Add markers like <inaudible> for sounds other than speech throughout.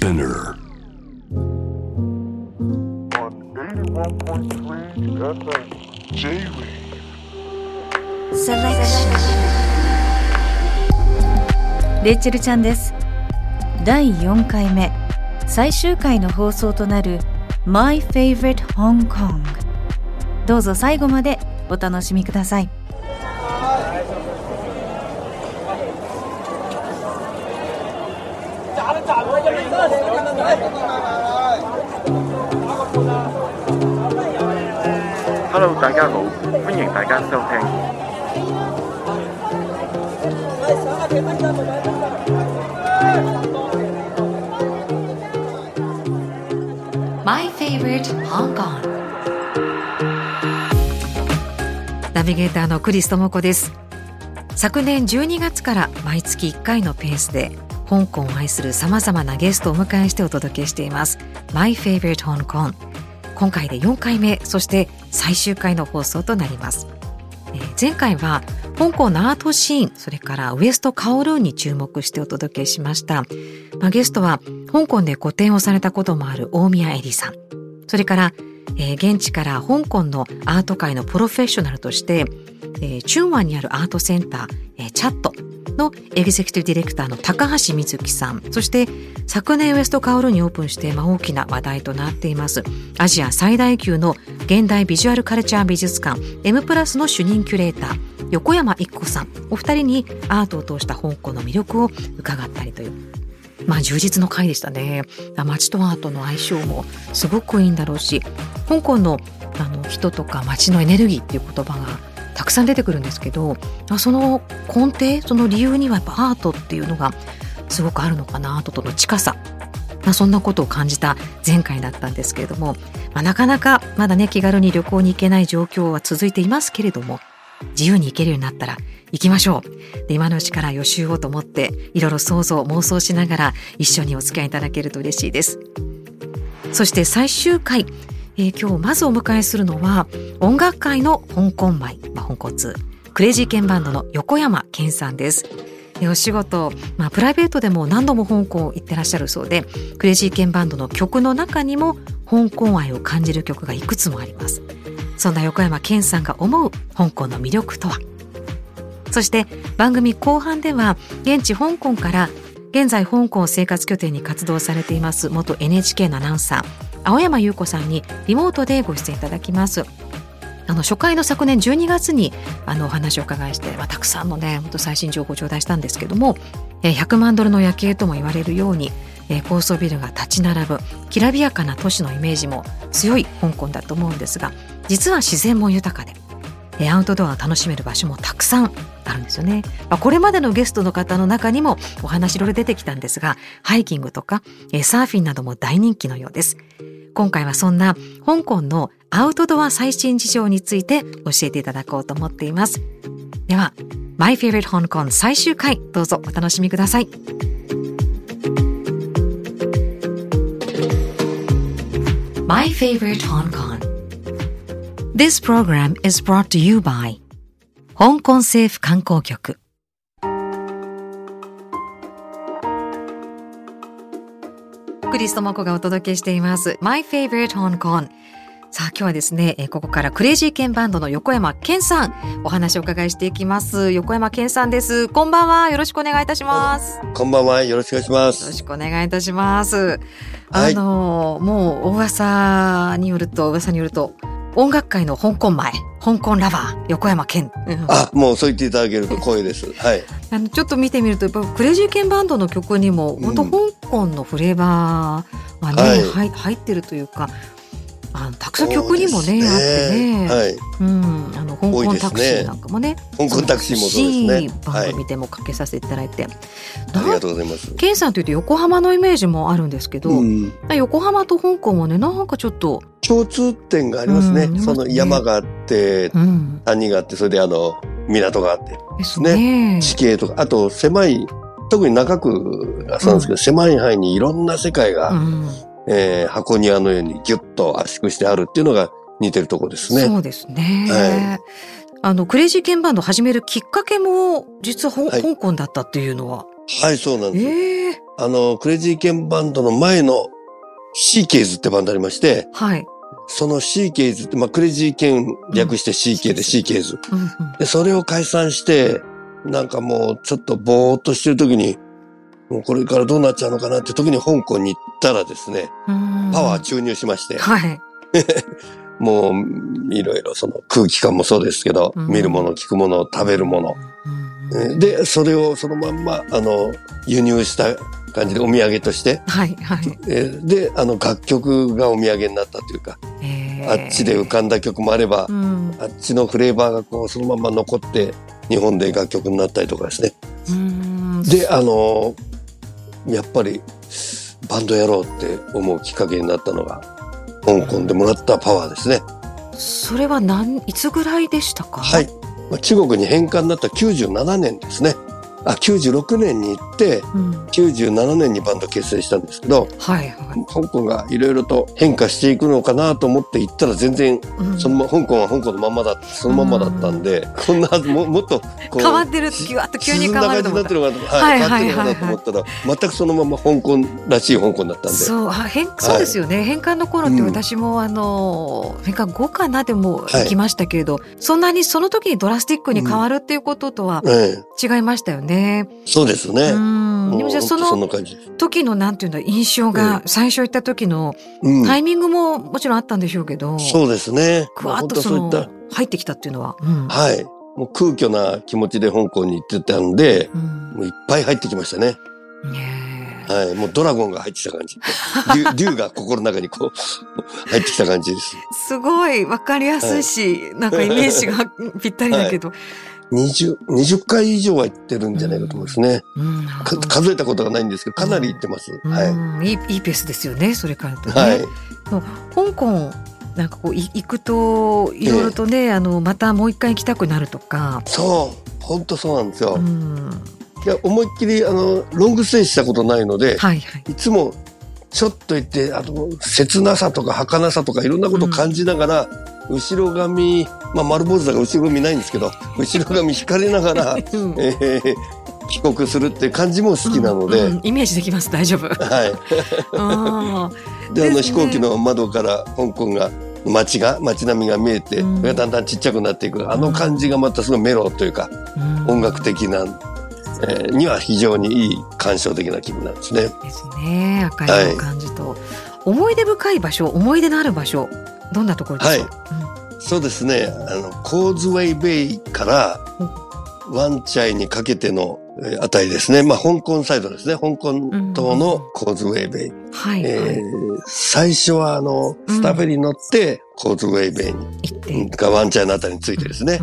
Spinner. 81.3 FM J-Wave セレクションレイチェルちゃんです。第4回目最終回の放送となる My Favorite Hong Kong どうぞ最後までお楽しみください大家好，歡迎大家收聽。My Favorite Hong Kong. ナビゲーターのクリストコです。昨年12月から毎月1回のペースで香港を愛する様々なゲストをお迎えしてお届けしています。My Favorite Hong Kong 今回で4回目そして最終回の放送となります、えー前回は香港のアートシーンそれからウエストカオルーンに注目してお届けしました、まあ、ゲストは香港で個展をされたこともある大宮エリさん。それから、えー現地から香港のアート界のプロフェッショナルとして、えー、チュンワンにあるアートセンター、えーチャット。のエグゼクティブディレクターの高橋瑞希さん。そして昨年ウエストカオルにオープンして、まあ、大きな話題となっています。アジア最大級の現代ビジュアルカルチャー美術館 M プラスの主任キュレーター横山一子さん。お二人にアートを通した香港の魅力を伺ったりというまあ充実の回でしたね。街とアートの相性もすごくいいんだろうし、香港のあの人とか街のエネルギーっていう言葉がたくさん出てくるんですけど、その根底、その理由にはやっぱアートっていうのがすごくあるのかな、アートとの近さ。ま、そんなことを感じた前回だったんですけれども、まあ、なかなかまだね気軽に旅行に行けない状況は続いていますけれども自由に行けるようになったら行きましょうで今のうちから予習をと思っていろいろ想像妄想しながら一緒にお付き合いいただけると嬉しいですそして最終回、えー今日まずお迎えするのは音楽界の香港米、まあ、香港通クレイジーケンバンドの横山健さんです。でお仕事、まあ、プライベートでも何度も香港行ってらっしゃるそうでクレイジーケンバンドの曲の中にも香港愛を感じる曲がいくつもあります。そんな横山健さんが思う香港の魅力とは？そして番組後半では現地香港から現在香港生活拠点に活動されています元 NHK のアナウンサー青山優子さんにリモートでご出演いただきます。あの初回の昨年12月にあのお話を伺いして、まあ、たくさんのね本当最新情報を頂戴したんですけども100万ドルの夜景とも言われるように高層ビルが立ち並ぶきらびやかな都市のイメージも強い香港だと思うんですが実は自然も豊かでアウトドアを楽しめる場所もたくさんあるんですよね。まあ、これまでのゲストの方の中にもお話いろいろ出てきたんですが、ハイキングとかサーフィンなども大人気のようです。今回はそんな香港のアウトドア最新事情について教えていただこうと思っています。では、My Favorite Hong Kong 最終回、どうぞお楽しみください。My Favorite Hong Kong This program is brought to you by 香港政府観光局。クリストモコがお届けしています。My Favorite Hong Kong さあ今日はですね、えーここからクレイジーケンバンドの横山健さんお話をお伺いしていきます。横山健さんです。こんばんは。よろしくお願いいたします。こんばんは。よろしくお願いしまよろす。しくお願いいたします。はい。あのもうお噂によると噂によると音楽界の香港前香港ラバー横山健、うんあ、もうそう言っていただけると光栄です。はい。あのちょっと見てみるとやっぱクレイジーケンバンドの曲にもうん本当香港のフレーバーがね、はい入入ってるというかあのたくさん曲にもねあってね、はい。うん、あの香港タクシーなんかもね香港タクシーもそうですね。はい。番組でもかけさせていただいて、ありがとうございます。ケンさんというと横浜のイメージもあるんですけど、うん、横浜と香港もねなんかちょっと、共通点がありますね。うん。その山があって、うん、谷があって、それであの、港があって、ですね。地形とか、あと狭い、特に中区がそうなんですけど、狭い範囲にいろんな世界が、うん、えー箱庭のようにギュッと圧縮してあるっていうのが似てるところですね。そうですね。はあのクレイジーケンバンド始めるきっかけも実はほ、はい香港だったっていうのは、はい、そうなんですよ。ええあの、クレイジーケンバンドの前のシーケイズってバンドありまして、はい。そのシーケイズって、まあ、クレイジーケン略してシーケイでシーケイズ。うんで、それを解散して、なんかもうちょっとぼーっとしてる時に、もうこれからどうなっちゃうのかなって時に香港に行ったらですね、うん。パワー注入しまして、はい。<laughs> もういろいろその空気感もそうですけど、うん見るもの、聞くもの、食べるもの。うんで、それをそのまんま、あの、輸入した感じでお土産として、はい、はい。えーで、あの楽曲がお土産になったというか、えーあっちで浮かんだ曲もあれば、うん。あっちのフレーバーがこうそのまま残って日本で楽曲になったりとかですね。うんで、あのやっぱりバンドやろうって思うきっかけになったのが香港でもらったパワーですね。それは何、いつぐらいでしたか？はい。。まあ中国に返還になった97年ですね。あ、96年に行って、うん。97年にバンド結成したんですけど、はい、はい。香港がいろいろと変化していくのかなと思って行ったら全然、うん。そのま、香港は香港のまんまだ、そのまんまだったんで、こんなはずも、<laughs> もっと、こう変わってる、ぎわっと急に変わると思ったははいい、はい。変わってるのかなと思ったら、全くそのまま香港らしい香港だったんで。そうあ変そうですよね、返還の頃って私も、あの返還後かなでもはい。行きましたけれど、そんなにその時にドラスティックに変わるっていうこととはええ、違いましたよね。そうですね。でもじゃあその。時のなんていうんだ印象が最初行った時のうん。タイミングももちろんあったんでしょうけど、そうですね。くわっとその入ってきたっていうのは。うんた、はい。もう空虚な気持ちで香港に行ってたんで、うんもういっぱい入ってきましたね。ねえはい。もうドラゴンが入ってきた感じ。竜 <laughs> 竜が心の中にこう、入ってきた感じです。すごいわかりやすいし、なんかイメージがぴったりだけど。20、20回以上は行ってるんじゃないかと思いますね。うんなるかほど数えたことがないんですけど、かなり行ってます。はい。うんいいいいペースですよねそれからとね。はい。香港なんかこうい行くといろいろとね、あのまたもう一回行きたくなるとか。そう。本当そうなんですよ。うんいや、思いっきり、あの、ロングステイしたことないので、はいはい。いつも、ちょっと行って、あと、切なさとか儚さとかいろんなことを感じながら、後ろ髪、まあ、丸坊主だから後ろ髪ないんですけど、後ろ髪引かれながら、<laughs> うん。えー帰国するっていう感じも好きなので、うんうんイメージできます。大丈夫。はい。<laughs> あ <laughs> で、あの、飛行機の窓から香港が、街が、街並みが見えて、うん。だんだんちっちゃくなっていく、あの感じがまたすごいメロというか、ーうん。音楽的な、えーには非常にいい感傷的な気分なんですね。ですね。明かりの感じと、思い出深い場所思い出のある場所どんなところでしょう。そうですね。あの、コーズウェイベイからワンチャイにかけてのえーあたりですね。まあ、香港サイドですね。香港島のコーズウェイベイ。はい、え最初はあの、スタフェに乗って、コーズウェイベイに、がワンチャイのあたりについてですね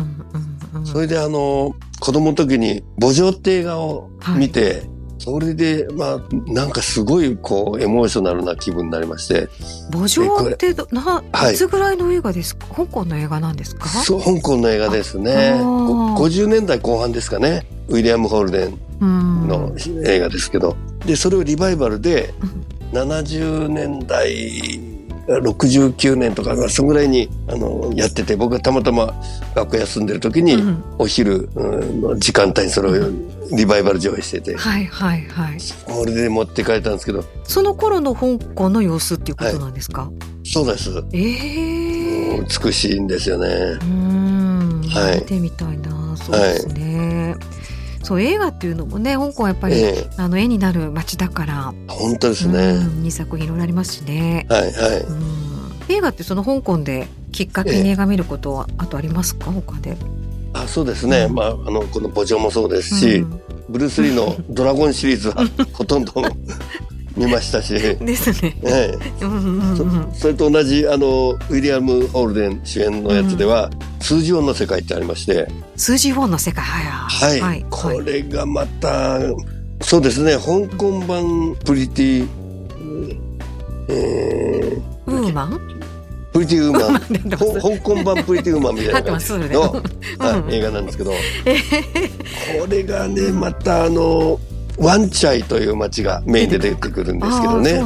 それであの、子供の時に、慕情って映画を見て、それで、まあ、なんかすごい、こう、エモーショナルな気分になりまして、慕情ってどな、はい。いつぐらいの映画ですか？香港の映画なんですか？そう、香港の映画ですね。ああー。ご50年代後半ですかね。ウィリアム・ホールデンうん。の映画ですけど、で、それをリバイバルでうん、70年代、69年とか、そのぐらいに、あの、やってて、僕がたまたま学校休んでる時に、うん。お昼うんの時間帯にそれをリバイバル上映してて、はいはいはい。これで持って帰ったんですけど、その頃の香港の様子っていうことなんですか、そうです。ええ美しいんですよね。うん、はい。見てみたいな。そうですね、そう映画っていうのもね香港はやっぱり、ええ。あの絵になる街だから、本当ですね。うん、2作品いろいろありますしね、はいはい。うん、映画ってその香港できっかけに映画見ることはあとありますか？他で、あそうですね。うん。まあ、あの、この母女もそうですし、うん。ブルース・リーのドラゴンシリーズは <laughs> ほとんど見ましたし、えですね、えうんうんうんそそれと同じ、あの、ウィリアム・ホールデン主演のやつでは、数字音の世界ってありまして、数字4の世界。はいはい。これがまた、そうですね、香港版プリティ、えー、ウーマン？プリティウーマン、<laughs> 香港版プリティウーマンみたいな。の、はいうん。映画なんですけど、これがね、またあの、ワンチャイという街がメインで出てくるんですけどね。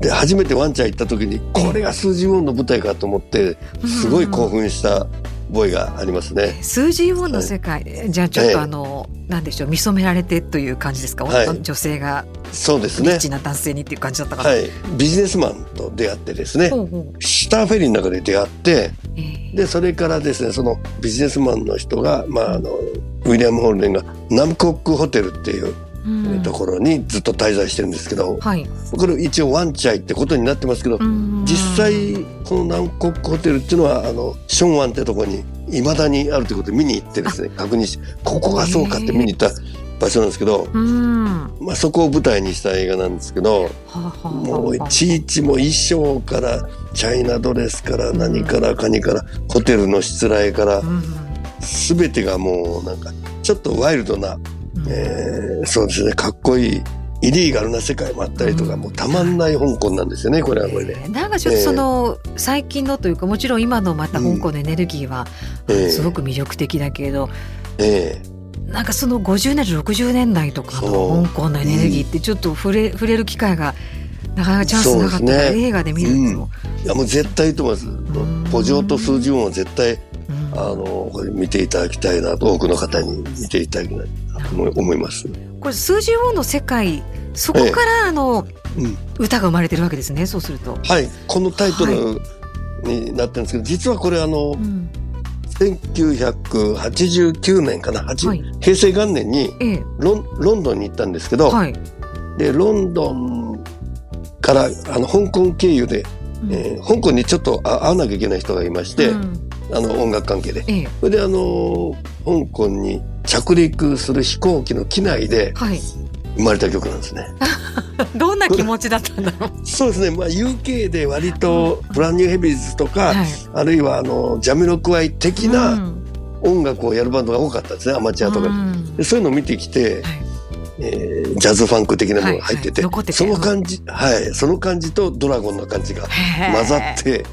で、初めてワンチャイ行った時に、これが数字音の舞台かと思って、すごい興奮した覚えがありますね。数字4の世界、はい、じゃあちょっとあの、ええ、なんでしょう見初められてという感じですか、はい、女性がそうですね。リッチな男性にっていう感じだったかな、はい、ビジネスマンと出会ってですね。スターフェリーの中で出会って、えー、でそれからですねそのビジネスマンの人が、まあ、あのウィリアム・ホルデンがナムコックホテルっていうところにずっと滞在してるんですけど、はい、これ一応ワンチャイってことになってますけど、実際この南国ホテルっていうのはあのションワンってところにいまだにあるということで見に行ってですね確認しここがそうかって見に行った場所なんですけど、まあ、そこを舞台にした映画なんですけど、もういちいちも衣装からチャイナドレスから何からかにからホテルのしつらえから、全てがもうなんかちょっとワイルドなえー、そうですね。かっこいいイリーガルな世界もあったりとか、もうたまんない香港なんですよね、これはこれで。なんかちょっとその、えー、最近のというか、もちろん今のまた香港のエネルギーは、すごく魅力的だけれど、えー、なんかその50年60年代とかの香港のエネルギーってちょっと触れ,、触れる機会がなかなかチャンスなかったら、ね、映画で見るっても、うん、いやもう絶対いいと思います。ポジョと数字も絶対あの見ていただきたいなと多くの方に見ていただきたいと思います。これ数字王の世界そこから、あの、うん、歌が生まれてるわけですねそうすると。はい。このタイトルになってるんですけど、はい、実はこれあの、うん、1989年かな、はい、平成元年にロン,、ロンドンに行ったんですけど、はい、でロンドンからあの香港経由で、うん、えー、香港にちょっと会わなきゃいけない人がいまして、うん、あの音楽関係で、ええ、それであの香港に着陸する飛行機の機内で生まれた曲なんですね。<laughs> どんな気持ちだったんだろう。<laughs> そうですね、まあ、UK で割とブランニューヘビーズとか、はい、あるいはあのジャミロクワイ的な音楽をやるバンドが多かったんですね。アマチュアとかで,、そういうのを見てきて、はい。えー、ジャズファンク的なものが入ってて。はい。はい、その感じ、はい、その感じとドラゴンの感じが混ざって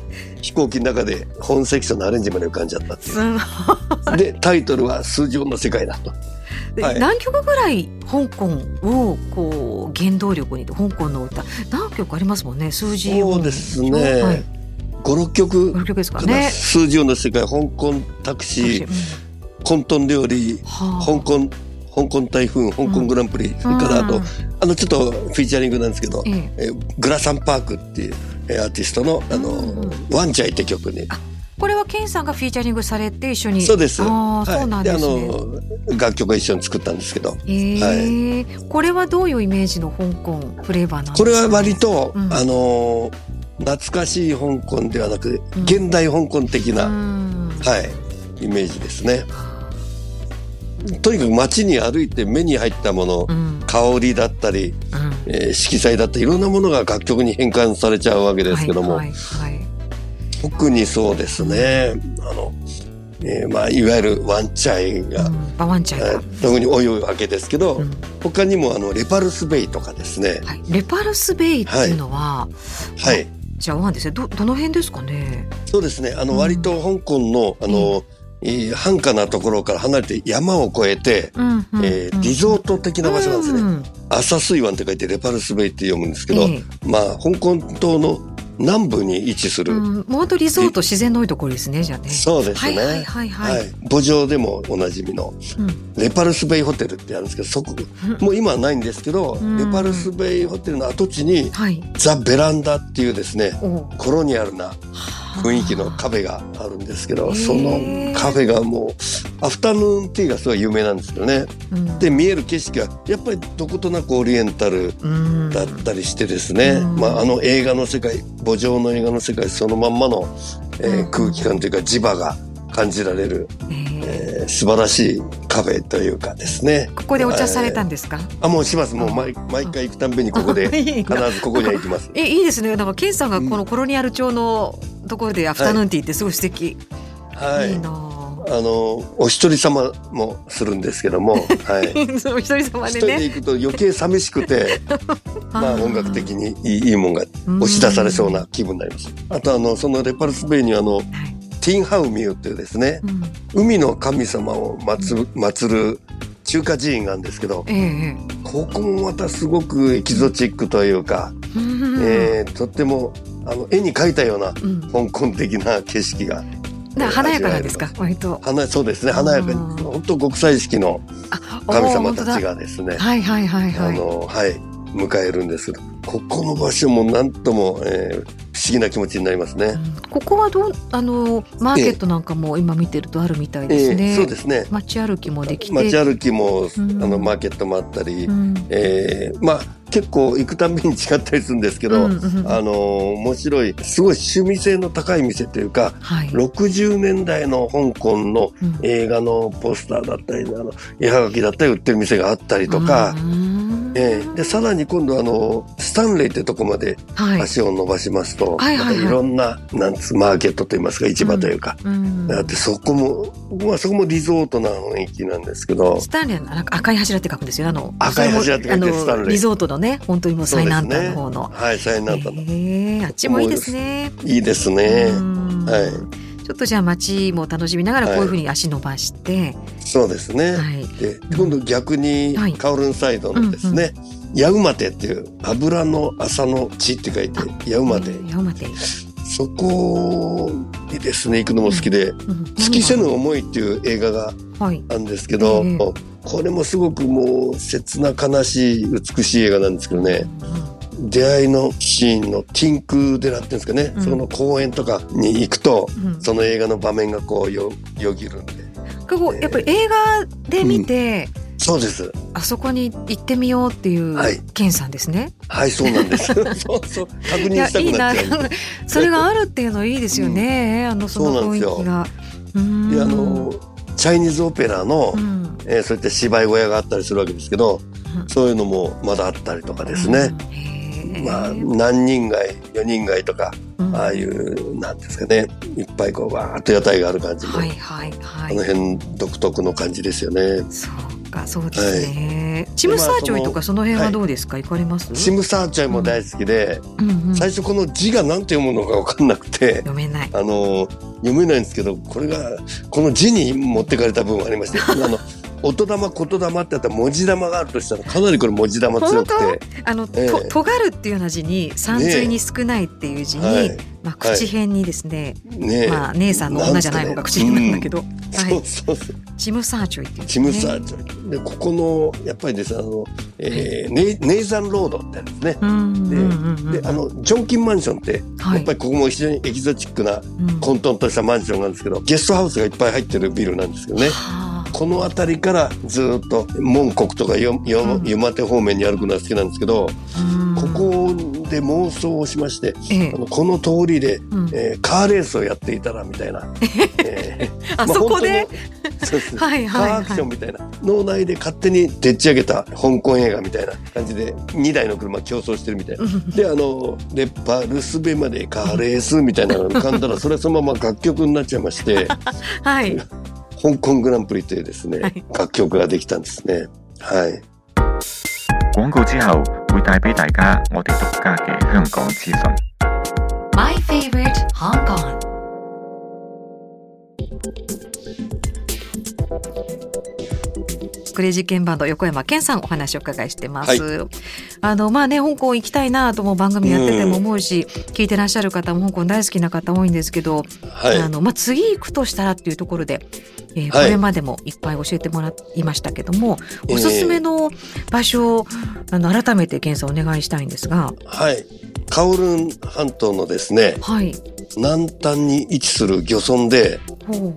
飛行機の中で本セクションのアレンジまで浮かんじゃったっていう。でタイトルは「数字音の世界だと」はい、何曲ぐらい香港をこう原動力に香港の歌何曲ありますもんね数字そうですね、はい、56曲曲ですかね。数字音の世界香港タクシー、うん、コントン料理、はあ、香港香港台風香港グランプリ、うん、それからあと、あのちょっとフィーチャリングなんですけど、ええ。グラサンパークっていうアーティストの「あの、ワンチャイ」って曲に。これはケンさんがフィーチャリングされて一緒に。そうです。あ、はい、そうなんです、ね、あの楽曲を一緒に作ったんですけど、えー、はい、これはどういうイメージの香港フレーバーなんですか、ね、これは割と、うん、あの懐かしい香港ではなく現代香港的な、うん、はいイメージですね。とにかく街に歩いて目に入ったもの、うん、香りだったり、うん、えー、色彩だったりいろんなものが楽曲に変換されちゃうわけですけども、はいはいはい、特にそうですね。あの、えーまあ、いわゆるワンチャイが、うん、ワンチャイが、特に多いわけですけど、うん、他にもあのレパルスベイとかですね、はい、レパルスベイっていうのは、はい、じゃあワンですね。どどの辺ですかね？そうですね。あの、割と香港のあの、繁華なところから離れて山を越えて、うんうん、えー、リゾート的な場所なんですね。うん。うん、浅水湾って書いてレパルスベイって読むんですけど、えー、まあ香港島の南部に位置する。うん、もう本当リゾート自然の多いところですね、じゃあね。そうですね。はいはいはい、はい、墓場でもおなじみの、うん、レパルスベイホテルってあるんですけど、そこ、もう今はないんですけど、うん、レパルスベイホテルの跡地に、はい、ザ・ベランダっていうですね、コロニアルな、雰囲気のカフェがあるんですけどそのカフェがもうアフタヌーンティーがすごい有名なんですけどね、うん、で見える景色がやっぱりどことなくオリエンタルだったりしてですね、うん、まあ、あの映画の世界墓場の映画の世界そのまんまの、えー、空気感というか磁場が感じられる、えー、素晴らしいカフェというかですね。ここでお茶されたんですか、あもうします。もう毎毎回行くたんびにここで <laughs> 必ずここには行きます。<laughs> えいいですね。なんかケンさんがこのコロニアル町のところでアフタヌーンティーってすごい素敵、はい、いいなあ。のお一人様もするんですけども、<laughs> はい、お一人様でね。一人で行くと余計寂しくて、まあ音楽的にいいいいもんが押し出されそうな気分になります。あとあのそのレパルスベイにあの、はい、ティンハウミューっていうですね、うん、海の神様を祀祀る中華寺院があるんですけど、ええ、ここもまたすごくエキゾチックというか、うん、えー、とってもあの絵に描いたような香港的な景色が華やかなんですか？割と。華そうですね華やかに。本当国際式の神様たちがですねはいはいはいはい。あのはい迎えるんですけどここの場所も何とも、えー、不思議な気持ちになりますね、うん、ここはどうあのマーケットなんかも今見てるとあるみたいですね、えー、そうですね。街歩きもできて。街歩きも、うん、あのマーケットもあったり、うん、えー、まあ結構行くたびに違ったりするんですけど、うんうん、あの面白いすごい趣味性の高い店というか、はい、60年代の香港の映画のポスターだったり、あの絵はがきだったり売ってる店があったりとか、えー、でさらに今度あのスタンレーってとこまで足を伸ばしますと、はい、またい。ろんななんつマーケットといいますか市場というか、うん。うん、ってそこも、まあ、そこもリゾートな雰囲気なんですけどスタンレーの赤い柱って書くんですよあの赤い柱って書いてスタンレーリゾートのね本当にもう最南端の方の、ね、はい最南端の、えー、あっちもいいですね。いいですね。はいちょっとじゃあ街も楽しみながらこういうふうに足伸ばして、はい、そうですね、はい、で今度逆にカオルンサイドのですね、うんうん。ヤウマテっていう油の朝の地って書いてヤウマテ。ヤウマテ。そこにですね行くのも好きで「尽きせぬ思い」っていう映画があるんですけど、これもすごくもう切な悲しい美しい映画なんですけどね、出会いのシーンのティンク寺っていうんですかね、その公園とかに行くと、その映画の場面がこうよよぎるんで。こうやっぱり映画で見て、そうです。あそこに行ってみようっていう、はい、ケンさんですね。はい、そうなんです。<laughs> そうそう、確認したくなっちゃう。いいそれがあるっていうのいいですよね。うん、あのその雰囲気が。で、あのチャイニーズオペラの、うん、えー、そういった芝居小屋があったりするわけですけど、うん、そういうのもまだあったりとかですね。うん、まあ何人街、四人街とか。ああいうなんですかね。いっぱいこうわーっと屋台がある感じも、はいはいはい、あの辺独特の感じですよね。そうかそうですね、はい、チムサーチョイとかその辺はどうですか、はい、行かれます？チムサーチョイも大好きで、うん。うんうん、最初この字が何て読むのか分かんなくて読めない。あの読めないんですけどこれがこの字に持ってかれた部分ありましてあの音玉言霊ってやったら文字玉があるとしたらかなりこれ文字玉強くて。あの、えー、と尖るっていうような字に三髄に少ないっていう字に、ねはい。まあ、口辺にですね、はい、ねまあ、姉さんの女じゃない方が口辺なんだけど、ねうん、はい、そうそうチムサーチョイっていう、ね、チムサーチョイ。でここのやっぱりですあの、えー、ネネイザンロードってあるんですね。でであのジョンキンマンションって、はい、やっぱりここも非常にエキゾチックな混沌としたマンションなんですけど、ゲストハウスがいっぱい入ってるビルなんですけどね。はあこの辺りからずっと門国とか湯間手方面に歩くのが好きなんですけど、ここで妄想をしまして、ええ、あのこの通りで、うん、えー、カーレースをやっていたらみたいな、えー、<laughs> あそこで？そうです。<laughs> はいはい、はい、カーアクションみたいな。脳内で勝手にでっち上げた香港映画みたいな感じで2台の車競争してるみたいな。であのでバルスベまでカーレースみたいなのが浮かんだらそれそのまま楽曲になっちゃいまして。<laughs> はい香港グランプリというですね、はい、楽曲ができたんですね。はい。廣告之後會帶俾大家我哋獨家嘅香港資訊。My favorite Hong Kong。クレイジーケンバンド横山健さんお話を伺いしてます、はい、あのまあね香港行きたいなとも番組やってても思うし、うん、聞いてらっしゃる方も香港大好きな方多いんですけど、はい、あのまあ、次行くとしたらっていうところで、えー、これまでもいっぱい教えてもらいましたけども、おすすめの場所をあの改めて健さんお願いしたいんですが。はい。カオルン半島のですね、はい、南端に位置する漁村で、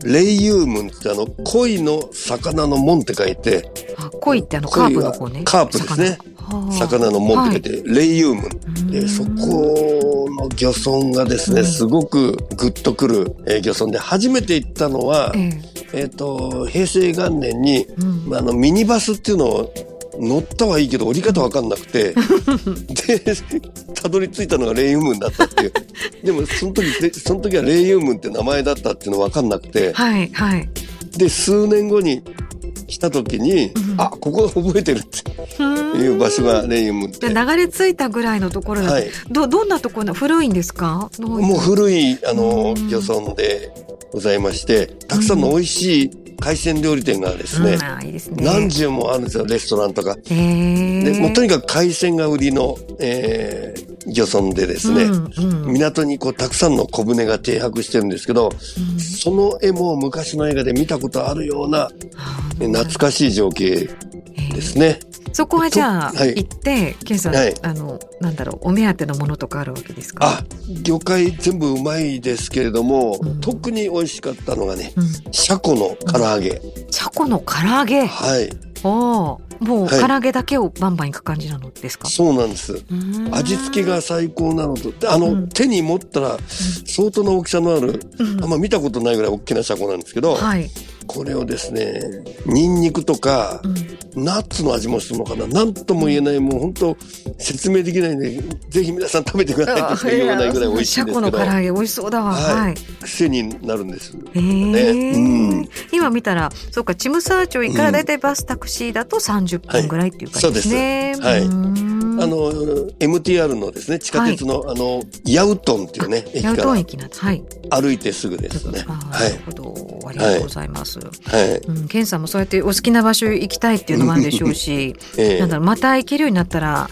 レイユームンってあの鯉の魚の門って書いて、あ鯉ってあのカープの方ね。カープですね。魚。の門って書いて、はい、レイユームン。で、そこの漁村がですね、すごくグッとくる、えー、漁村で、初めて行ったのは、えー、えーと平成元年に、うん、あのミニバスっていうのを乗ったはいいけど降り方わかんなくて <laughs> でたどり着いたのがレイユームンだったっていう。でもその時その時はレイユームンって名前だったっていうのわかんなくて、はいはい、で数年後に来た時に、うん、あここ覚えてるっていう場所がレイユームンって。流れ着いたぐらいのところだ、はい、どどんなところ古いんですか？もう古いあの漁村でございましてたくさんの美味しい海鮮料理店がですねうん、いいですね。何十もあるんですよレストランとか。でもうとにかく海鮮が売りの、えー、漁村でですね、うんうん。港にこうたくさんの小舟が停泊してるんですけど、その絵も昔の映画で見たことあるようなえ懐かしい情景ですね。そこはじゃあ、はい。行ってケンさん、はい。あのなんだろうお目当てのものとかあるわけですか？あ、魚介全部うまいですけれども、うん。特に美味しかったのがね、うん、シャコの唐揚げ。チャコの唐揚げ？はい、おー。もうはい。唐揚げだけをバンバンいく感じなのですか、そうなんです。うん。味付けが最高なのと、であの、うん。手に持ったら相当な大きさのある、うん。あんま見たことないぐらい大きなシャコなんですけど、はい、これをですね、ニンニクとか、うん、ナッツの味もするのかな。なんとも言えない、もう本当説明できないんで、ぜひ皆さん食べてくださいとしか言いようがないぐらい美味しいんですけど。シャコの、唐揚げ美味しそうだわ。はい。はい、癖になるんです。へえ、うん。今見たらそうかチムサーチョイからだいたいバスタクシーだと30分ぐらいっていう感じですね、はい。あの、MTR のですね、地下鉄の、あの、ヤウトンっていうね、駅からはい。歩いてすぐですね。ない。るほど。ありがとうございます、はい。うん、ケンさんもそうやってお好きな場所行きたいっていうのもあるでしょうし、ええなんだろうまた行けるようになったら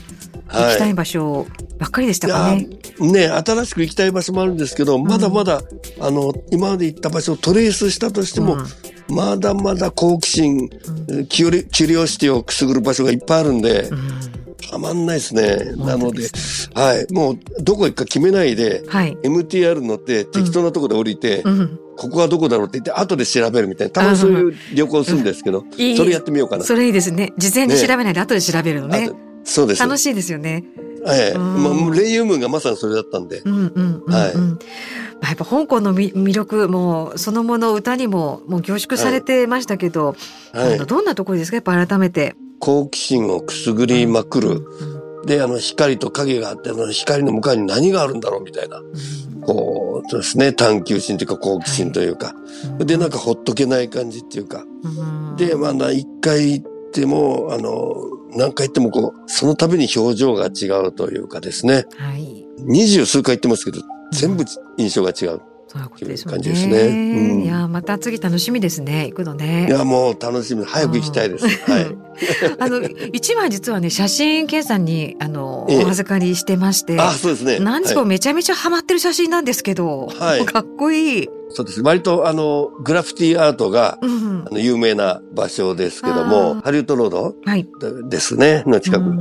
行きたい場所ばっかりでしたかね。ね、新しく行きたい場所もあるんですけど、まだまだ、あの、今まで行った場所をトレースしたとしても、まだまだ好奇心、キュリキュリオシティをくすぐる場所がいっぱいあるんで、うんうんたまんないですね。なのではい。もう、どこ行くか決めないで、はい。MTR 乗って適当なとこで降りて、うん、ここはどこだろうって言って、後で調べるみたいな、たまにそういう旅行するんですけど、いいそれやってみようかな。それいいですね。事前に調べないで後で調べるのね。あそうです。楽しいですよね。ええ。うんまあ、レイユームーンがまさにそれだったんで。うんうんうんうん。はいまあやっぱ香港のみ魅力もそのもの歌にももう凝縮されてましたけど、はい。どんなところですか？やっぱ改めて。好奇心をくすぐりまくる。うんで、あの、光と影があって、あの、光の向かいに何があるんだろうみたいな。こう、そうですね、探求心というか好奇心というか。うんで、なんかほっとけない感じっていうか。うんで、まあ、一回行っても、あの、何回行ってもこう、その度に表情が違うというかですね。はい。二十数回行ってますけど、全部印象が違う。そういうことですね。感じですねうんいやまた次楽しみですね。行くのね。いや、もう楽しみ。早く行きたいです。はい。<laughs> あの一枚実はね写真ケンさんにあの、ええお預かりしてまして。あ、そうですね。何ですか、はいめちゃめちゃハマってる写真なんですけど、はいかっこいい。そうです。割と、あの、グラフィティアートが、うんあの、有名な場所ですけどあもー、ハリウッドロードはい。ですね、の近く。うんうん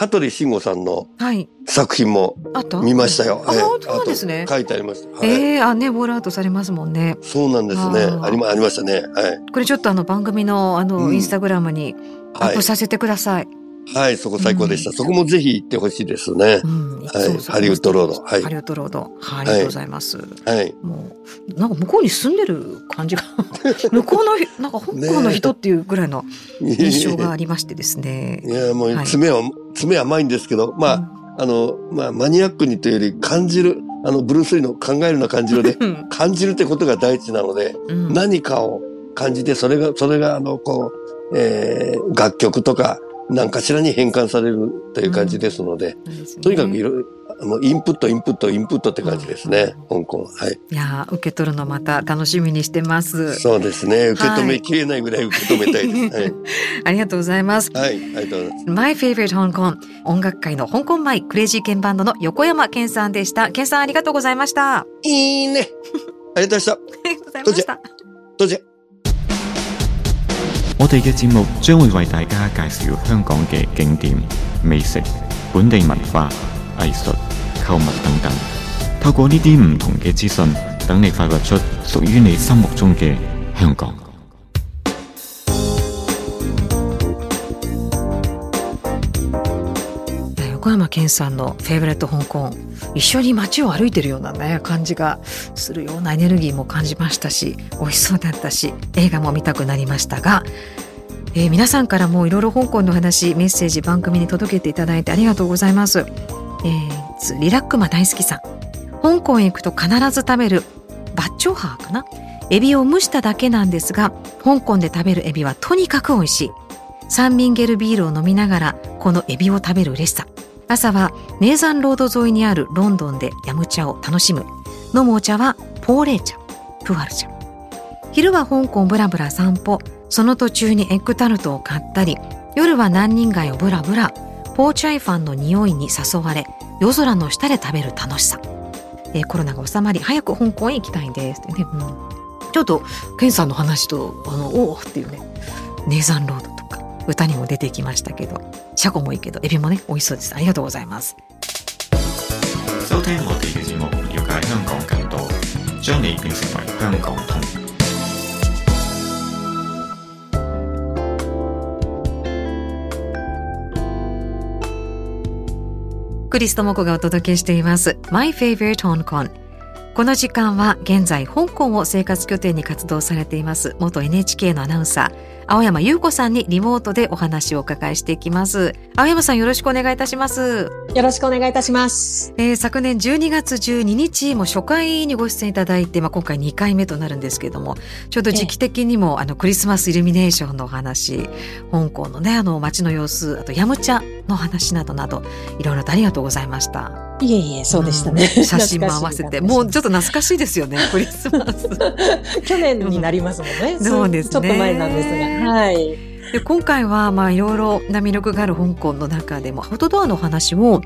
香取慎吾さんのはい。作品も見ましたよ。あ、ええ本当ですね書いてありました。はい。ええあ、ね、ボールアウトされますもんね。そうなんですね。あーありま、ありましたね。はい。これちょっとあの番組のあの、うんインスタグラムにアはいップ。させてください。はい、そこ最高でした。そこもぜひ行ってほしいですねう。んはいハリウッドロードはいハリウッドロード。はい、ありがとうございます。はい。もう、なんか向こうに住んでる感じが、<laughs> 向こうのひ、なんか香港の人っていうぐらいの印象がありましてですねい。や、もうはい爪は、爪は甘いんですけど、まあ、あの、まあ、マニアックにというより感じる、あの、ブルース・リーの考えるな感じるで、うん感じるってことが第一なので、うん何かを感じて、それが、それが、あの、こう、えー楽曲とか、何かしらに変換されるという感じですので、そうですねとにかくいろいろ、インプット、インプット、インプットって感じですね、香港。はい。いやー受け取るのまた楽しみにしてます。そうですね。受け止めきれないぐらい受け止めたいです。<laughs> ありがとうございます。はい。はい。ありがとうございます。My Favorite Hong Kong 音楽界の香港マイクレイジーケンバンドの横山健さんでした。健さんありがとうございました。あいいね。ありがとうございました。<laughs> りがとうございました。どうぞ。我哋嘅節目將會為大家介紹香港嘅景點、美食、本地文化、藝術、購物等等。透過呢啲唔同嘅資訊，等你發掘出屬於你心目中嘅香港。横山健さんのフェイブレット香港 一緒に街を歩いてるようなね感じがするようなエネルギーも感じましたし美味しそうだったし映画も見たくなりましたが、えー皆さんからもいろいろ香港の話メッセージ番組に届けていただいてありがとうございます、えー、リラックマ大好きさん。香港へ行くと必ず食べるバッチョハーかな？エビを蒸しただけなんですが香港で食べるエビはとにかく美味しい。サンミンゲルビールを飲みながらこのエビを食べる嬉しさ。朝はネーザンロード沿いにあるロンドンでヤムチャを楽しむ。飲むお茶はポーレー茶プワル茶。昼は香港ブラブラ散歩。その途中にエッグタルトを買ったり夜は南人街をブラブラポーチャイファンの匂いに誘われ夜空の下で食べる楽しさ、えー、コロナが収まり早く香港へ行きたいんです。ってね、うん、ちょっとケンさんの話とあのおおっていうね。ネイザンロード歌にも出てきましたけどシャコもいいけどエビもね美味しそうです。ありがとうございます。收聽我哋嘅節目，了解香港更多，將你變成為香港通。クリストモコがお届けしています。My Favorite Hong Kong この時間は現在香港を生活拠点に活動されています元 NHK のアナウンサー青山優子さんにリモートでお話をお伺いしていきます。青山さんよろしくお願いいたします。よろしくお願いいたします、えー、昨年12月12日も初回にご出演いただいて、まあ、今回2回目となるんですけれどもちょうど時期的にもあのクリスマスイルミネーションのお話香港のねあの街の様子あとヤムチャの話などなどいろいろとありがとうございました。いえいえそうでしたね、うん、写真も合わせてもうちょっと懐かしいですよね <laughs> クリスマス。去年になりますもんね、<laughs> そうですね。ちょっと前なんですが。はい。で今回はまあいろいろな魅力がある香港の中でもアウトドアのお話を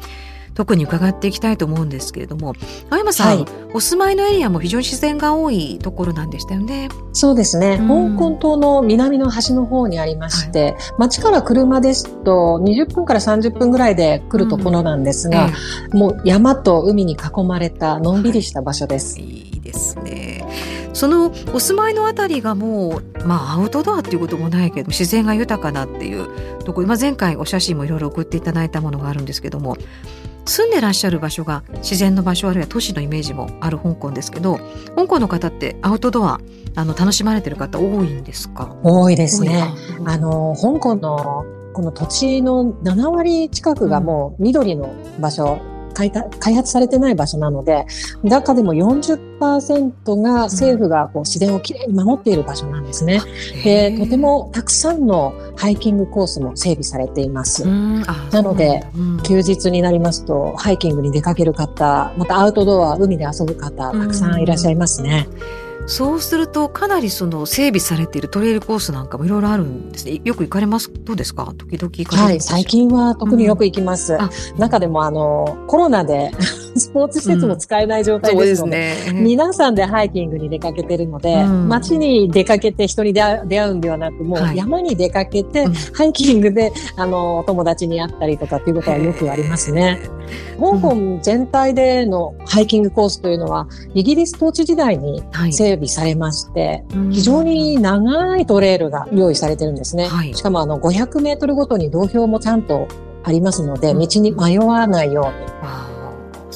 特に伺っていきたいと思うんですけれども青山さん、はい、お住まいのエリアも非常に自然が多いところなんでしたよね。そうですね、うん、香港島の南の端の方にありまして、はい、町から車ですと20分から30分ぐらいで来るところなんですが、うんええ、もう山と海に囲まれたのんびりした場所です。はい、いいですね。そのお住まいのあたりがもう、まあ、アウトドアっていうこともないけど自然が豊かなっていうところ、まあ、前回お写真もいろいろ送っていただいたものがあるんですけども住んでらっしゃる場所が自然の場所あるいは都市のイメージもある香港ですけど香港の方ってアウトドアあの楽しまれてる方多いんですか？多いですね。あの香港のこの土地の7割近くがもう緑の場所、うん開発されてない場所なので、中でも40%が政府がこう自然をきれいに守っている場所なんですね。で、とてもたくさんのハイキングコースも整備されています。なので、休日になりますと、ハイキングに出かける方、またアウトドア、海で遊ぶ方、たくさんいらっしゃいますね。そうするとかなりその整備されているトレイルコースなんかもいろいろあるんですね。よく行かれます？どうですか？時々行かれはい、最近は特によく行きます。うん、中でもあの、コロナで <laughs> スポーツ施設も使えない状態ですので、うん、でね、皆さんでハイキングに出かけてるので、うん、街に出かけて人に出会うんではなく、もう山に出かけて、はい、ハイキングで、あの、お友達に会ったりとかっていうことはよくありますね。香港全体でのハイキングコースというのは、イギリス統治時代に整備されまして、はい、非常に長いトレイルが用意されてるんですね。はい、しかもあの500メートルごとに道標もちゃんとありますので、道に迷わないよ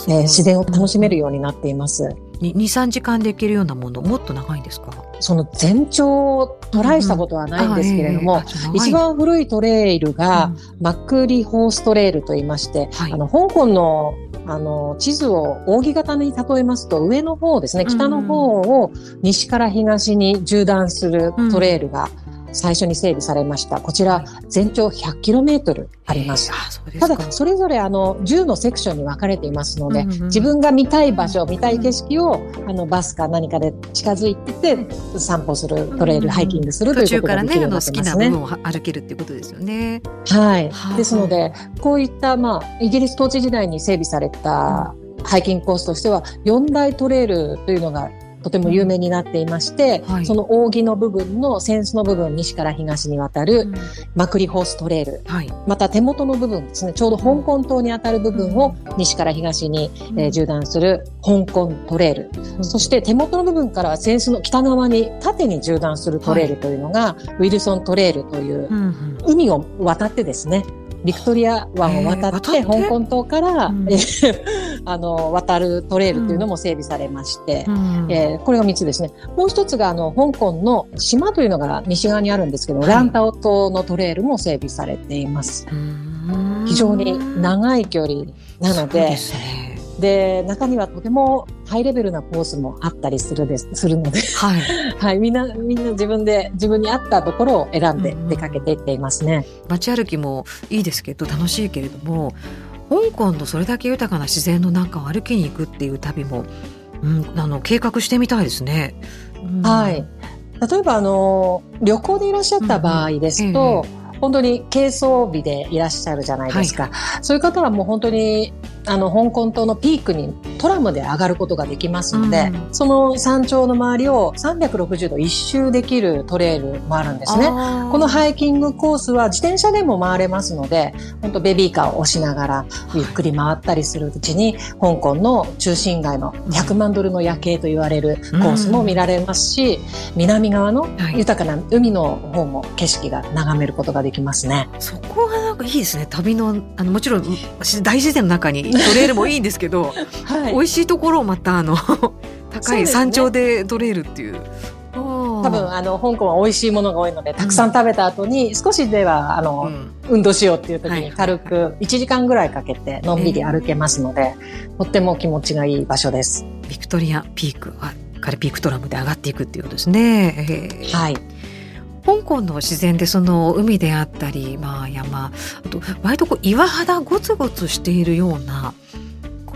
うに、えー、自然を楽しめるようになっています。2、3時間で行けるようなもの、もっと長いんですか？その全長をトライしたことはないんですけれども、一番古いトレイルが、うん、マックリホーストレイルと言いまして、はい、あの、香港のあの、地図を扇形に例えますと、上の方ですね、北の方を西から東に縦断するトレイルが最初に整備されました。こちら、全長 100km あります。ただ、それぞれあの、10のセクションに分かれていますので、うんうん、自分が見たい場所、見たい景色を、あの、バスか何かで近づいてて、散歩する、トレイル、ハイキングするということができるようになってますね。途中からね、あの、好きな部分を歩けるっていうことですよね。はい。ですので、こういった、まあ、イギリス統治時代に整備された、ハイキングコースとしては、4大トレイルというのがとても有名になっていまして、うんはい、その扇の部分の扇子の部分西から東に渡る、うん、マクリホーストレール、はい、また手元の部分ですねちょうど香港島に当たる部分を西から東に、うん、えー、縦断する香港トレール、そして手元の部分からは扇子の北側に縦に縦断するトレールというのが、はい、ウィルソントレールという、海を渡ってですねビクトリア湾を渡って、香港島から、うん、<laughs> あの、渡るトレイルというのも整備されまして、うん、えー、これが3つですね。もう一つが、あの、香港の島というのが西側にあるんですけど、はい、ランタオ島のトレイルも整備されています。非常に長い距離なので、で、中にはとてもハイレベルなコースもあったりするです、するので、はい。<laughs> はい。みんな、みんな自分で、自分に合ったところを選んで出かけていっていますね。うん、街歩きもいいですけど、楽しいけれども、香港のそれだけ豊かな自然の中を歩きに行くっていう旅も、うん、あの、計画してみたいですね。うん、はい。例えば、あの、旅行でいらっしゃった場合ですと、うんええ本当に軽装備でいらっしゃるじゃないですか。はい、そういう方はもう本当にあの、香港島のピークにトラムで上がることができますので、うん、その山頂の周りを360度一周できるトレイルもあるんですね。このハイキングコースは自転車でも回れますので、本当ベビーカーを押しながらゆっくり回ったりするうちに、香港の中心街の100万ドルの夜景と言われるコースも見られますし、うん、南側の豊かな海の方も景色が眺めることができますね。そこはなんかいいですね。旅の、あの、もちろん大自然の中にトレイルもいいんですけど、はい、美味しいところをまたあの <laughs> 高い山頂でトレイルっていう。多分あの香港は美味しいものが多いのでたくさん食べた後に少しではあの、うん、運動しようっていう時に軽く1時間ぐらいかけてのんびり歩けますので、とっても気持ちがいい場所です。ビクトリアピークはカルピークトラムで上がっていくっていうことですね。はい。香港の自然でその海であったり、まあ、山あと割とこう岩肌ゴツゴツしているような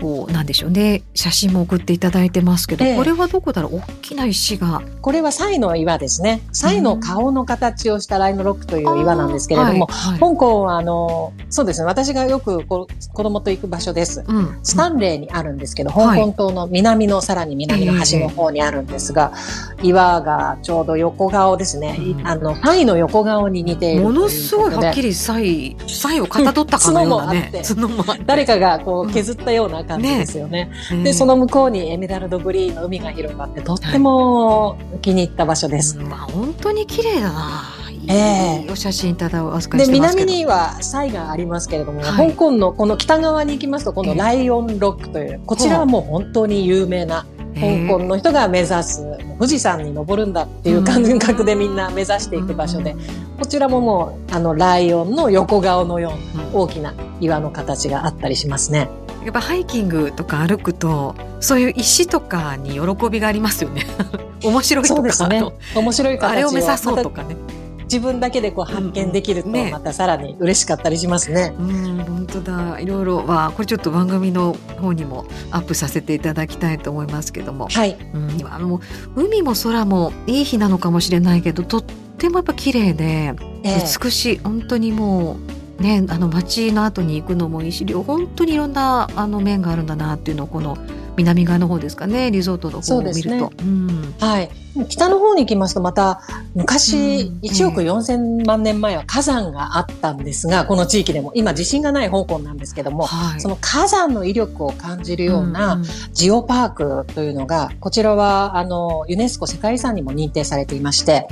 こうなんでしょうね。写真も送っていただいてますけど、ええ、これはどこだろう？大きな石が。これはサイの岩ですね。サイの顔の形をしたライムロックという岩なんですけれども、はいはい、香港はあのそうですね。私がよくこ子供と行く場所です、うん、スタンレーにあるんですけど、香港島の南のさらに南の端の方にあるんですが、え岩がちょうど横顔ですね、うん、あのサイの横顔に似ているものすごいはっきりサイサイをかたどったかのようなね、角もあって誰かがこう削ったような感じですよね。ねで、その向こうにエメラルドグリーンの海が広がって、とっても気に入った場所です。はい、まあ、本当に綺麗だな。ええー、お写真ただお預かりしてますで南にはサイがありますけれども、はい、香港のこの北側に行きますとこのライオンロックという、こちらはもう本当に有名な香港の人が目指す富士山に登るんだっていう感覚でみんな目指していく場所で、こちらももうあのライオンの横顔のような大きな岩の形があったりしますね。やっぱハイキングとか歩くとそういう石とかに喜びがありますよね。<laughs> 面白いとかね。面白いあれを目指そうとかね自分だけでこう発見できるとまたさらに嬉しかったりしますね。うん、ね、本当だ。いろいろはこれちょっと番組の方にもアップさせていただきたいと思いますけども、はい、うん、海も空もいい日なのかもしれないけどとってもやっぱ綺麗で美しい、えー、本当にもうね、あの街の後に行くのもいいし本当にいろんなあの面があるんだなっていうのをこの南側の方ですかねリゾートの方を見ると。ね。うん、はい北の方に行きますとまた昔1億4000万年前は火山があったんですが、この地域でも今地震がない香港なんですけども、はい、その火山の威力を感じるようなジオパークというのがこちらはあのユネスコ世界遺産にも認定されていまして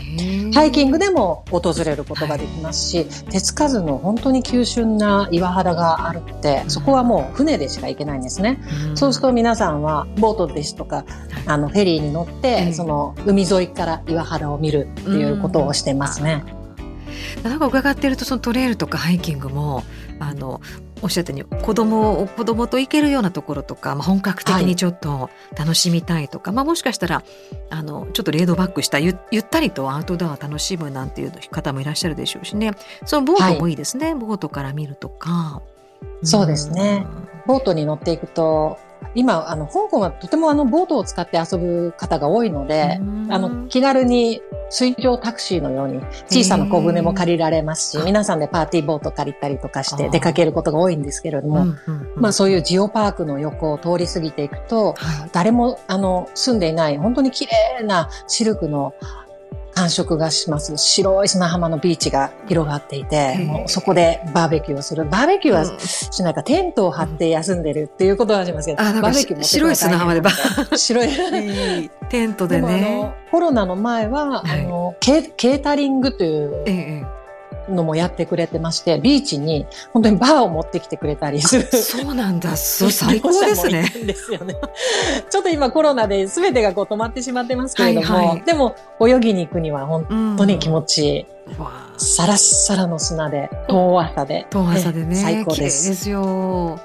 ハイキングでも訪れることができますし、はい、手つかずの本当に急峻な岩肌があるってそこはもう船でしか行けないんですね。そうすると皆さんはボートですとかあのフェリーに乗ってその海沿いから岩肌を見るっていうことをしてますね。なんか伺ってるとそのトレイルとかハイキングもあのおっしゃったように子供子供と行けるようなところとか、まあ、本格的にちょっと楽しみたいとか、はい、まあ、もしかしたらあのちょっとレードバックしたゆゆったりとアウトドア楽しむなんていう方もいらっしゃるでしょうしねそのボートもいいですね、はい、ボートから見るとか。そうですね。ボートに乗っていくと今、あの、香港はとてもあの、ボートを使って遊ぶ方が多いので、あの、気軽に水上タクシーのように小さな小舟も借りられますし、皆さんでパーティーボート借りたりとかして出かけることが多いんですけれども、まあそういうジオパークの横を通り過ぎていくと、誰もあの住んでいない本当に綺麗なシルクの感触がします。白い砂浜のビーチが広がっていて、もうそこでバーベキューをする。バーベキューはしないか、テントを張って休んでるっていうことはしますけど、バーベキューも白い砂浜でバー。白い。テントでね。コロナの前は、あのケ、ケータリングという、ええのもやってくれてまして、ビーチに本当にバーを持ってきてくれたりする。そうなんだ。そう最高ですね。<laughs> ですよね。ちょっと今コロナで全てがこう止まってしまってますけれども、はいはい、でも泳ぎに行くには本当に気持ちいい。サラッサラの砂で、遠浅で。遠浅でね。最高です。ですよ。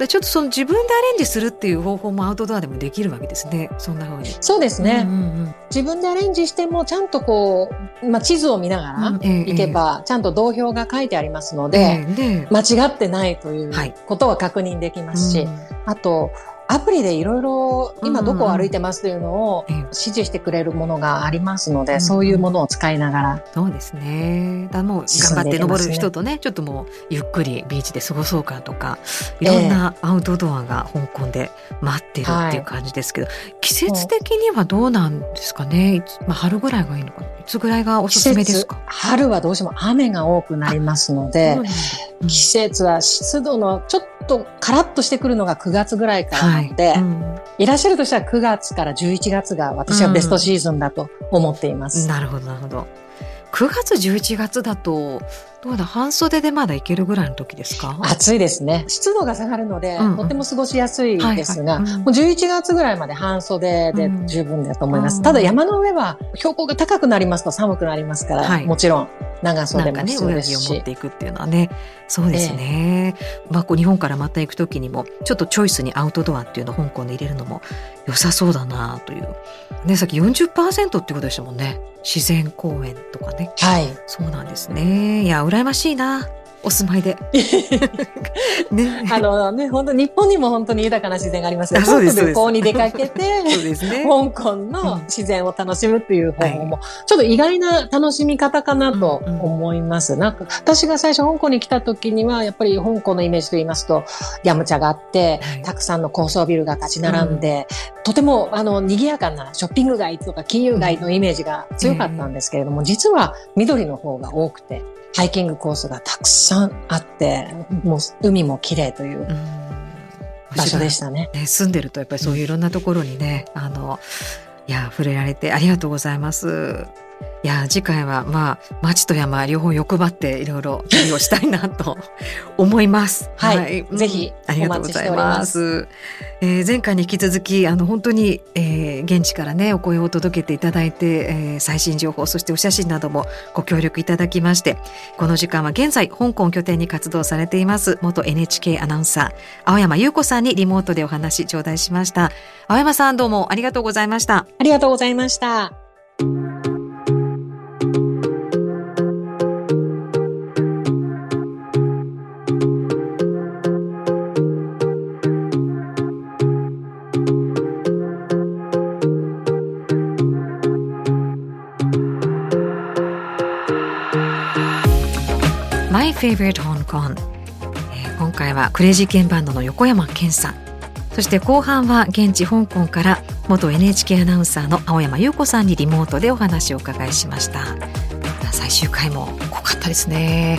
でちょっとその自分でアレンジするっていう方法もアウトドアでもできるわけですね。そんな風に。そうですね。うんうんうん、自分でアレンジしてもちゃんとこう、まあ、地図を見ながら行けば、ちゃんと道標が書いてありますので、間違ってないということは確認できますし、あと、アプリでいろいろ今どこを歩いてますというのを指示してくれるものがありますので、うん、そういうものを使いながら。そうですね。だもう頑張って登る人とね、ちょっともうゆっくりビーチで過ごそうかとか、いろんなアウトドアが香港で待ってるっていう感じですけど、はい、季節的にはどうなんですかね？まあ、春ぐらいがいいのかな？いつぐらいがおすすめですか？春はどうしても雨が多くなりますので、季節は湿度のちょっとカラッとしてくるのが9月ぐらいからなので、はいうん、いらっしゃるとしたら9月から11月が私はベストシーズンだと思っています。うん、なるほど、なるほど。9月、11月だと、どうだ、半袖でまだいけるぐらいの時ですか？暑いですね。湿度が下がるので、うんうん、とても過ごしやすいですが、はいはいうん、もう11月ぐらいまで半袖で十分だと思います。うん、ただ山の上は標高が高くなりますと寒くなりますから、はい、もちろん長袖も必要ですし。ね、を持っていくっていうのはね、そうですね。えー、まあ、こう日本からまた行く時にも、ちょっとチョイスにアウトドアっていうのを香港で入れるのも良さそうだなという。ね、さっき40%ってことでしたもんね。自然公園とかね。はい。そうなんですね。いや、羨ましいな。お住まいで。<laughs> ね。あのね、本当日本にも本当に豊かな自然がありますよ。そうです。旅行に出かけて、<laughs> ね。香港の自然を楽しむっていう方法も、ちょっと意外な楽しみ方かなと思います。なんか、私が最初香港に来た時には、やっぱり香港のイメージと言いますと、ヤムチャがあって、たくさんの高層ビルが立ち並んで、とても、あの、賑やかなショッピング街とか金融街のイメージが強かったんですけれども、実は緑の方が多くて、ハイキングコースがたくさんあって、もう海も綺麗という場所でしたね。ね住んでるとやっぱりそういういろんなところにね、あの、いや、触れられてありがとうございます。いや次回はまあ町と山両方欲張っていろいろ旅をしたいなと思います。<laughs> はい、はい、ぜひ、ありがとうございます。えー、前回に引き続きあの本当に、えー、現地からねお声を届けていただいて、えー、最新情報そしてお写真などもご協力いただきましてこの時間は現在香港拠点に活動されています元 NHK アナウンサー青山優子さんにリモートでお話頂戴しました。青山さんどうもありがとうございました。ありがとうございました。Favorite Hong Kong、えー、今回はクレイジーケンバンドの横山健さん。そして後半は現地香港から元 NHK アナウンサーの青山優子さんにリモートでお話をお伺いしました。最終回も濃かったですね。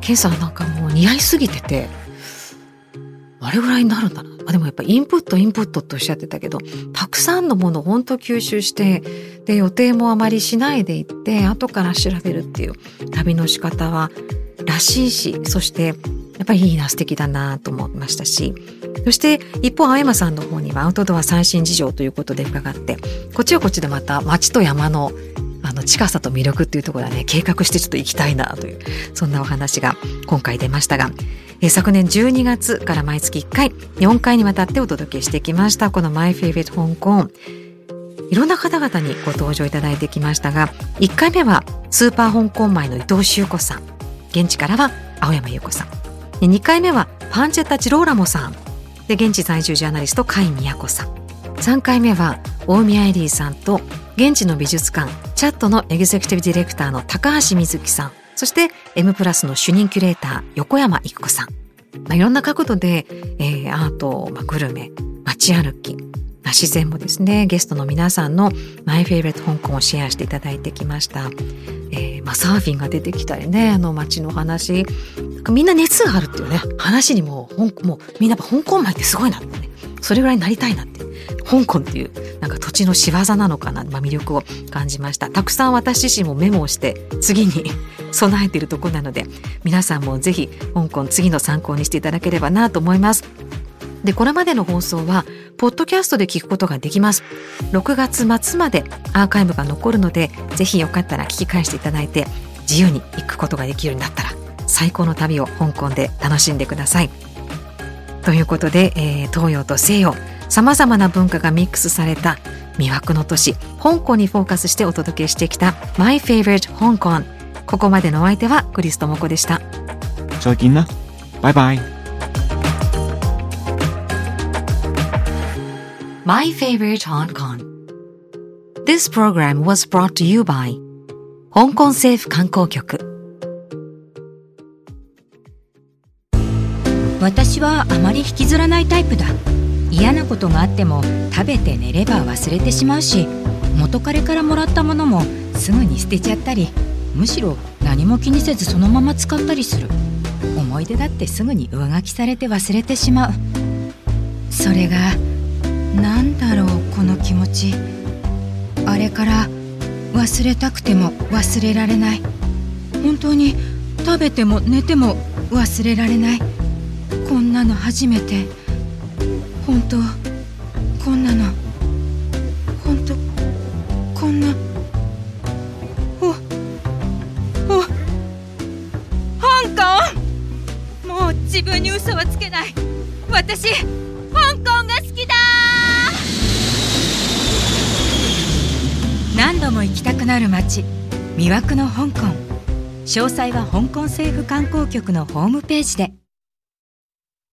健さんなんかもう似合いすぎててあれぐらいになるんだな。あでもやっぱインプットインプットっておっしゃってたけどたくさんのものを本当吸収してで予定もあまりしないでいって後から調べるっていう旅の仕方はらしいし、そしてやっぱりいいな、素敵だなと思いましたし、そして一方、青山さんの方にはアウトドア最新事情ということで伺って、こっちはこっちでまた街と山のあの近さと魅力っていうところはね、計画してちょっと行きたいなという、そんなお話が今回出ましたが、え昨年12月から毎月1回、4回にわたってお届けしてきました、この My Favorite Hong Kong。いろんな方々にご登場いただいてきましたが、1回目はスーパー香港前の伊藤修子さん。現地からは青山優子さん。2回目はパンチェッタ・チローラモさん。で現地在住ジャーナリスト甲斐都さん。3回目は大宮エリーさんと現地の美術館チャットのエグゼクティブディレクターの高橋瑞希さん。そして M プラスの主任キュレーター横山育子さん、まあ、いろんな角度で、えー、アート、まあ、グルメ街歩き自然もですねゲストの皆さんのマイフェイベット香港をシェアしていただいてきました。えー、まあ、サーフィンが出てきたりねあの街の話。みんな熱があるっていうね話にももうみんなやっぱ香港前ってすごいなってねそれぐらいになりたいなって香港っていうなんか土地の仕業なのかな、まあ、魅力を感じました。たくさん私自身もメモをして次に <laughs> 備えているとこなので皆さんもぜひ香港次の参考にしていただければなと思います。でこれまでの放送はポッドキャストで聞くことができます。6月末までアーカイブが残るので、ぜひよかったら聞き返していただいて、自由に行くことができるようになったら、最高の旅を香港で楽しんでください。ということで、えー、東洋と西洋、様々な文化がミックスされた魅惑の都市、香港にフォーカスしてお届けしてきた My Favorite Hong Kong。ここまでのお相手はクリストモコでした。再見啦，拜拜。My Favorite Hong Kong. This program was brought to you by 香港政府観光局。私はあまり引きずらないタイプだ。嫌なことがあっても食べて寝れば忘れてしまうし元彼からもらったものもすぐに捨てちゃったりむしろ何も気にせずそのまま使ったりする。思い出だってすぐに上書きされて忘れてしまう。それが何だろうこの気持ち。あれから忘れたくても忘れられない。本当に食べても寝ても忘れられない。こんなの初めて。本当こんなの。本当こんな。おお香港！もう自分に嘘はつけない。私香港！何度も行きたくなる街魅惑の香港。詳細は香港政府観光局のホームページで。